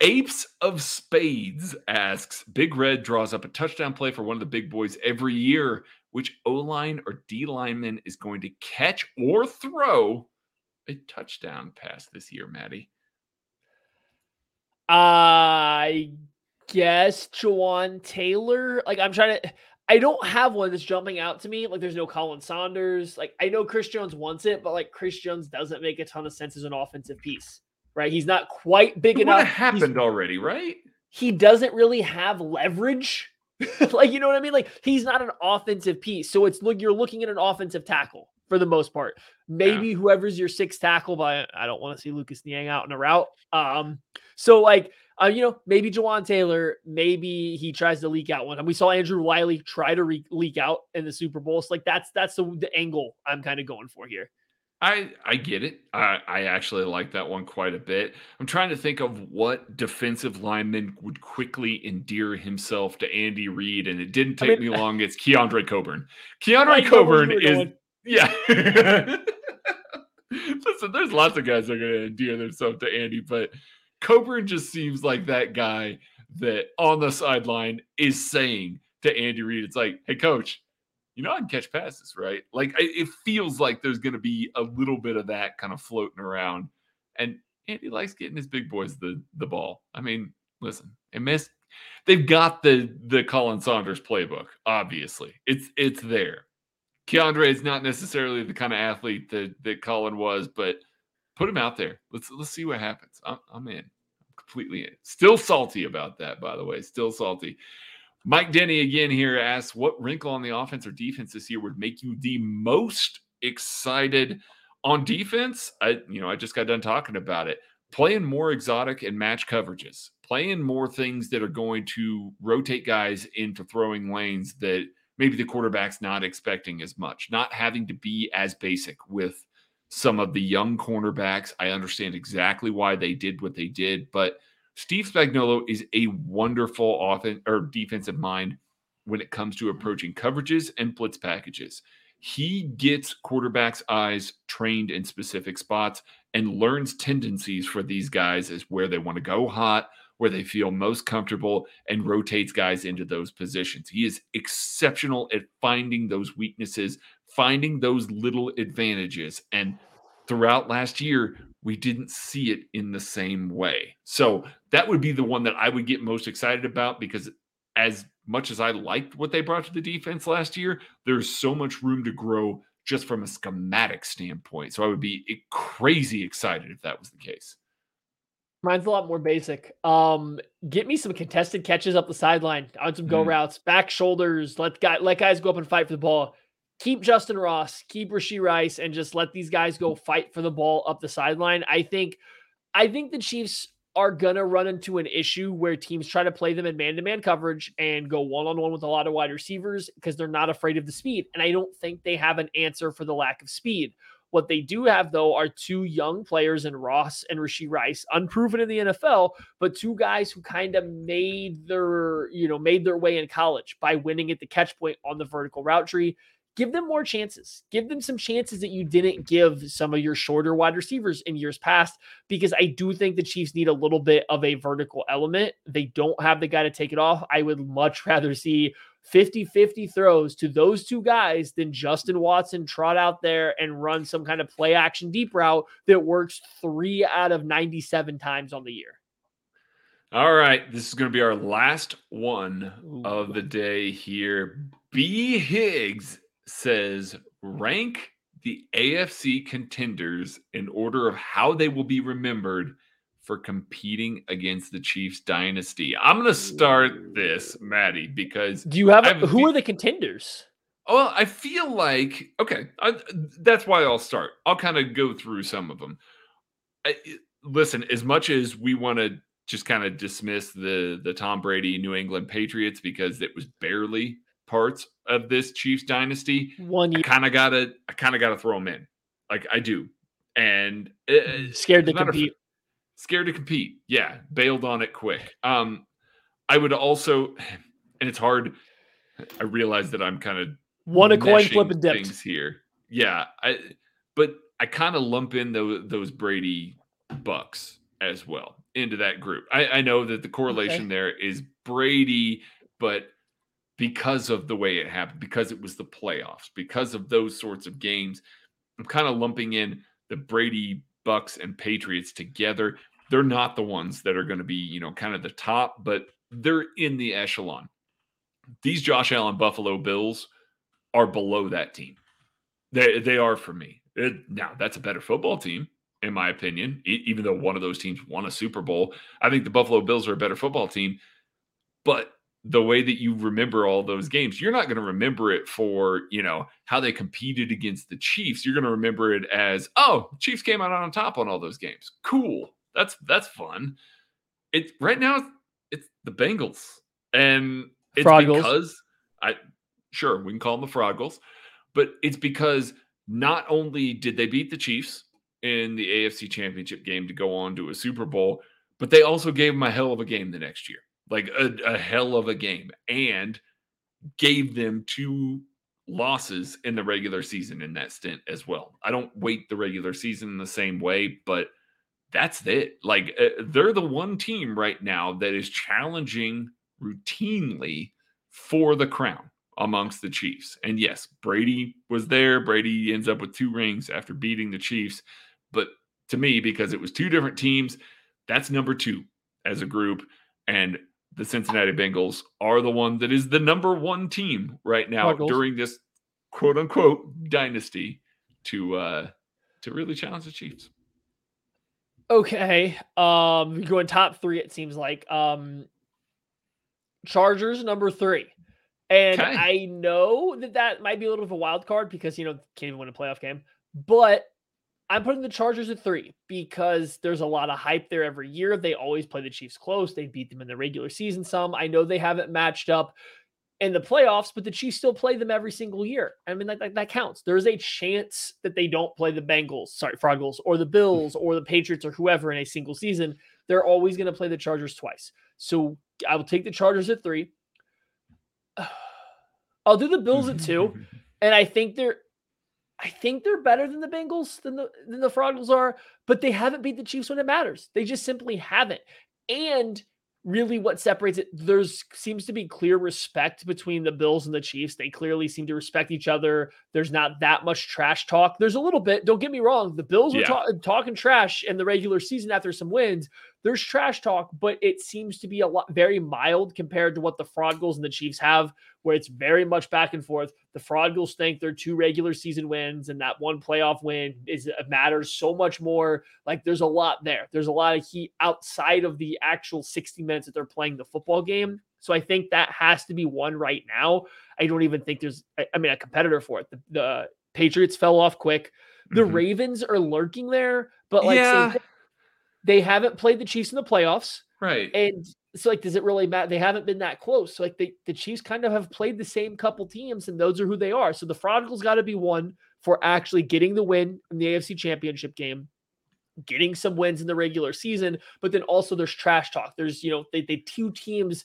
Apes of Spades asks Big Red draws up a touchdown play for one of the big boys every year. Which O line or D lineman is going to catch or throw a touchdown pass this year, Maddie? I guess Jawaan Taylor. Like I'm trying to. I don't have one that's jumping out to me. Like there's no Khalen Saunders. Like I know Chris Jones wants it, but like Chris Jones doesn't make a ton of sense as an offensive piece, right? He's not quite big It enough. have He's- happened already, right? he doesn't really have leverage. <laughs> like, you know what I mean? Like, he's not an offensive piece. So it's look, you're looking at an offensive tackle for the most part. Maybe whoever's your sixth tackle, but I don't want to see Lucas Niang out in a route. Um, so like, uh, you know, maybe Jawaan Taylor, maybe he tries to leak out one. And we saw Andrew Wylie try to re- leak out in the Super Bowl. So like, that's that's the, the angle I'm kind of going for here. I I get it. I I actually like that one quite a bit. I'm trying to think of what defensive lineman would quickly endear himself to Andy Reid, and it didn't I take mean- me <laughs> long. It's Keondre Coburn. Keondre Coburn is going. <laughs> yeah. <laughs> Listen, there's lots of guys that are going to endear themselves to Andy, but Coburn just seems like that guy that on the sideline is saying to Andy Reid, "It's like, hey, coach, you know I can catch passes, right? Like it feels like there's going to be a little bit of that kind of floating around, and Andy likes getting his big boys the the ball. I mean, listen, and miss, they've got the the Khalen Saunders playbook. Obviously, it's it's there. Keondre is not necessarily the kind of athlete that that Khalen was, but put him out there. Let's let's see what happens. I'm, I'm in, I'm completely in. Still salty about that, by the way. Still salty. Mike Denny again here asks, what wrinkle on the offense or defense this year would make you the most excited on defense? I, you know, I just got done talking about it. Playing more exotic and match coverages, playing more things that are going to rotate guys into throwing lanes that maybe the quarterback's not expecting as much, not having to be as basic with some of the young cornerbacks. I understand exactly why they did what they did, but Steve Spagnuolo is a wonderful offense or defensive mind when it comes to approaching coverages and blitz packages. He gets quarterbacks' eyes trained in specific spots and learns tendencies for these guys as where they want to go hot, where they feel most comfortable, and rotates guys into those positions. He is exceptional at finding those weaknesses, finding those little advantages. And throughout last year, we didn't see it in the same way. So that would be the one that I would get most excited about because as much as I liked what they brought to the defense last year, there's so much room to grow just from a schematic standpoint. So I would be crazy excited if that was the case. Mine's a lot more basic. Um, get me some contested catches up the sideline on some go Mm. routes, back shoulders. Let guy let guys go up and fight for the ball. Keep Justyn Ross, keep Rashee Rice, and just let these guys go fight for the ball up the sideline. I think, I think the Chiefs are gonna run into an issue where teams try to play them in man-to-man coverage and go one-on-one with a lot of wide receivers because they're not afraid of the speed. And I don't think they have an answer for the lack of speed. What they do have, though, are two young players in Ross and Rashee Rice, unproven in the NFL, but two guys who kind of made their, you know, made their way in college by winning at the catch point on the vertical route tree. Give them more chances. Give them some chances that you didn't give some of your shorter wide receivers in years past, because I do think the Chiefs need a little bit of a vertical element. They don't have the guy to take it off. I would much <laughs> rather see 50 50 throws to those two guys than Justin Watson trot out there and run some kind of play action deep route that works three out of 97 times on the year. All right, this is going to be our last one Ooh. of the day here. B. Higgs says rank the AFC contenders in order of how they will be remembered for competing against the Chiefs dynasty. I'm going to start this, Maddie, because Do you have, I have who are the contenders? well, I feel like okay. I, that's why I'll start. I'll kind of go through some of them. I, listen, as much as we want to just kind of dismiss the the Tom Brady New England Patriots because it was barely parts of this Chiefs dynasty, One I year kind of gotta I kind of gotta throw them in, like I do, and uh, scared to matter of compete. scared to compete. Yeah, bailed on it quick. Um, I would also, and it's hard. I realize that I'm kind of One a coin flip and dipped. things here. Yeah, I but I kind of lump in those those Brady Bucks as well into that group. I, I know that the correlation there is Brady, but because of the way it happened, because it was the playoffs, because of those sorts of games, I'm kind of lumping in the Brady Bucks and Patriots together. they're not the ones that are going to be, you know, kind of the top, but they're in the echelon. These Josh Allen Buffalo Bills are below that team. They they are for me. It, now that's a better football team, in my opinion. Even though one of those teams won a Super Bowl, I think the Buffalo Bills are a better football team. But the way that you remember all those games, you're not going to remember it for you know how they competed against the Chiefs. You're going to remember it as oh, Chiefs came out on top on all those games. Cool, that's that's fun. It right now it's the Bengals, and it's Froggles. because I sure we can call them the Froggles, but it's because not only did they beat the Chiefs in the AFC Championship game to go on to a Super Bowl, but they also gave them a hell of a game the next year, like a, a hell of a game, and gave them two losses in the regular season in that stint as well. I don't weight the regular season in the same way, but that's it. Like uh, they're the one team right now that is challenging routinely for the crown amongst the Chiefs. And yes, Brady was there. Brady ends up with two rings after beating the Chiefs. But to me, because it was two different teams, that's number two as a group. And the Cincinnati Bengals are the one that is the number one team right now Buggles. during this quote unquote dynasty to uh to really challenge the Chiefs. Okay. Um, going top three, it seems like. Um, Chargers number three. And Okay. I know that that might be a little bit of a wild card because, you know, can't even win a playoff game. But I'm putting the Chargers at three because there's a lot of hype there every year. They always play the Chiefs close. They beat them in the regular season some. I know they haven't matched up in the playoffs, but the Chiefs still play them every single year. I mean, that, that, that counts. There's a chance that they don't play the Bengals, sorry, Froggles, or the Bills, or the Patriots, or whoever in a single season. They're always going to play the Chargers twice. So I will take the Chargers at three. <sighs> I'll do the Bills at two, <laughs> and I think they're, I think they're better than the Bengals than the than the Froggles are, but they haven't beat the Chiefs when it matters. They just simply haven't. And really what separates it there's seems to be clear respect between the bills and the chiefs. They clearly seem to respect each other. There's not that much trash talk. There's a little bit don't get me wrong the bills were ta- talking trash in the regular season after some wins. There's trash talk but it seems to be a lot very mild compared to what the fraud goals and the chiefs have where it's very much back and forth the fraud goals think they're two regular season wins and that one playoff win is it matters so much more like there's a lot there. There's a lot of heat outside of the actual 60 minutes that they're playing the football game. So I think that has to be one right now. I don't even think there's, I, I mean, a competitor for it. The, the Patriots fell off quick. The Mhm. Ravens are lurking there, but like Yeah. they haven't played the Chiefs in the playoffs. right. And so, like, does it really matter? They haven't been that close. So, like, they, the Chiefs kind of have played the same couple teams, and those are who they are. So, the Froggles got to be one for actually getting the win in the AFC Championship game, getting some wins in the regular season. But then also, there's trash talk. There's, you know, they, they two teams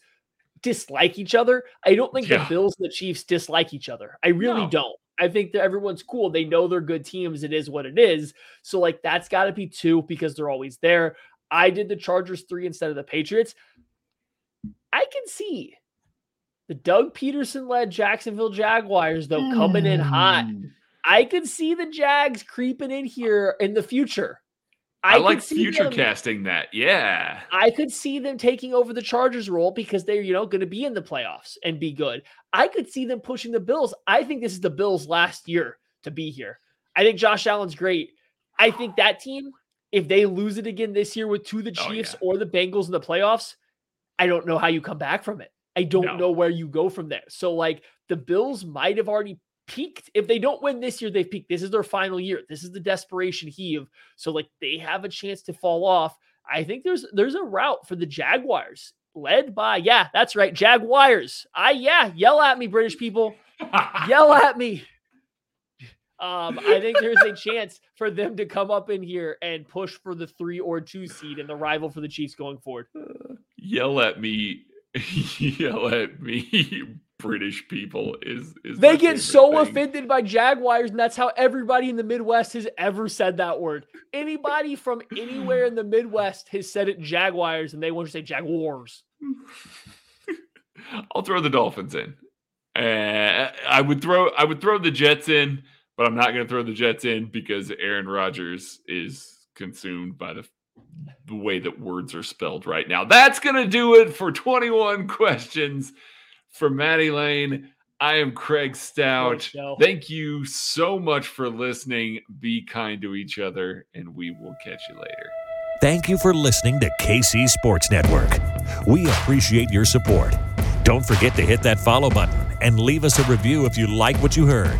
dislike each other. I don't think Yeah. the Bills and the Chiefs dislike each other. I really No. don't. I think that everyone's cool. They know they're good teams. It is what it is. So, like, that's got to be two because they're always there. I did the Chargers three instead of the Patriots. I can see the Doug Pederson led Jacksonville Jaguars, though, coming in hot. Hmm. I could see the Jags creeping in here in the future. I, could like future them- casting that. Yeah. I could see them taking over the Chargers role because they're, you know, going to be in the playoffs and be good. I could see them pushing the Bills. I think this is the Bills' last year to be here. I think Josh Allen's great. I think that team, if they lose it again this year with to the Oh, Chiefs yeah. or the Bengals in the playoffs, I don't know how you come back from it. I don't No. know where you go from there. So, like, the Bills might have already peaked. If they don't win this year, they've peaked. This is their final year. This is the desperation heave. So, like, they have a chance to fall off. I think there's there's a route for the Jaguars, led by yeah, that's right, Jaguars. I yeah, yell at me, British people, <laughs> yell at me. Um, I think there's a chance for them to come up in here and push for the three or two seed and the rival for the Chiefs going forward. <sighs> Yell at me. <laughs> Yell at me. <laughs> British people is, is They get so thing. offended by Jaguars, and that's how everybody in the Midwest has ever said that word. Anybody from anywhere in the Midwest has said it Jaguars, and they want to say Jaguars. <laughs> I'll throw the Dolphins in. Uh, I would throw I would throw the Jets in, but I'm not going to throw the Jets in because Aaron Rodgers is consumed by the the way that words are spelled right now. That's going to do it for 21 questions for Maddie Lane. I am Craig Stout. Thank you so much for listening. Be kind to each other, and we will catch you later. Thank you for listening to KC Sports Network. We appreciate your support. Don't forget to hit that follow button and leave us a review if you like what you heard.